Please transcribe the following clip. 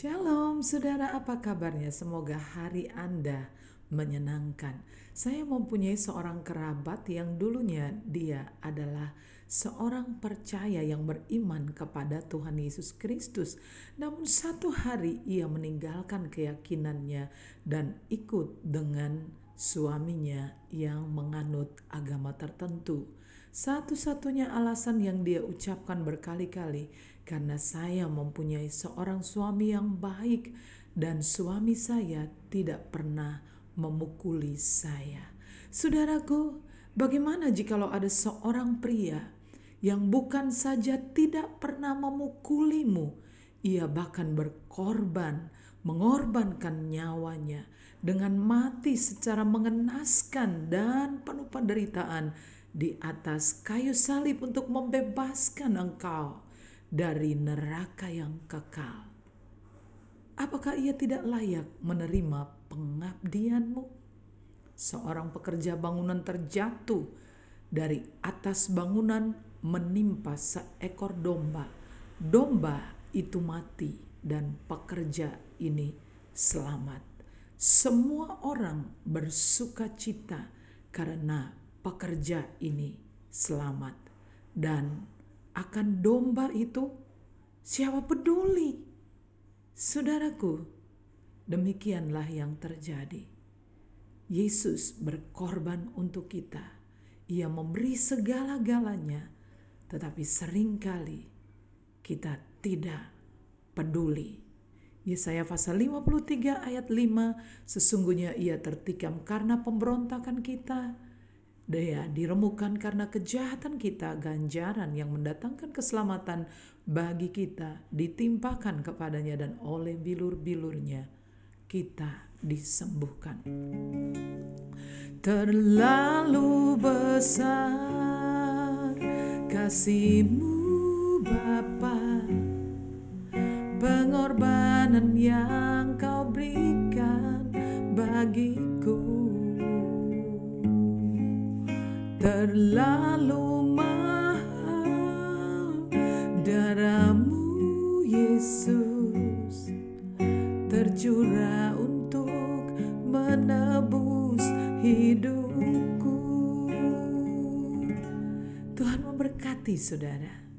Shalom saudara. Apa kabarnya? Semoga hari Anda menyenangkan. Saya mempunyai seorang kerabat yang dulunya dia adalah seorang percaya yang beriman kepada Tuhan Yesus Kristus. Namun satu hari ia meninggalkan keyakinannya dan ikut dengan suaminya yang menganut agama tertentu satu-satunya alasan yang dia ucapkan berkali-kali karena saya mempunyai seorang suami yang baik dan suami saya tidak pernah memukuli saya. Saudaraku, bagaimana jikalau ada seorang pria yang bukan saja tidak pernah memukulimu, ia bahkan berkorban, mengorbankan nyawanya dengan mati secara mengenaskan dan penuh penderitaan di atas kayu salib untuk membebaskan engkau dari neraka yang kekal. Apakah ia tidak layak menerima pengabdianmu? Seorang pekerja bangunan terjatuh dari atas bangunan menimpa seekor domba. Domba itu mati dan pekerja ini selamat. Semua orang bersuka cita karena pekerja ini selamat. Dan akan domba itu siapa peduli? Saudaraku demikianlah yang terjadi. Yesus berkorban untuk kita. Ia memberi segala-galanya tetapi sering kali kita tidak peduli. Yesaya pasal 53 ayat 5 Sesungguhnya ia tertikam karena pemberontakan kita Daya diremukkan karena kejahatan kita, ganjaran yang mendatangkan keselamatan bagi kita ditimpakan kepadanya dan oleh bilur-bilurnya kita disembuhkan. Terlalu besar kasihmu Bapa, pengorbanan yang kau terlalu mahal darahmu Yesus. Tercurah untuk menebus hidupku. Tuhan memberkati saudara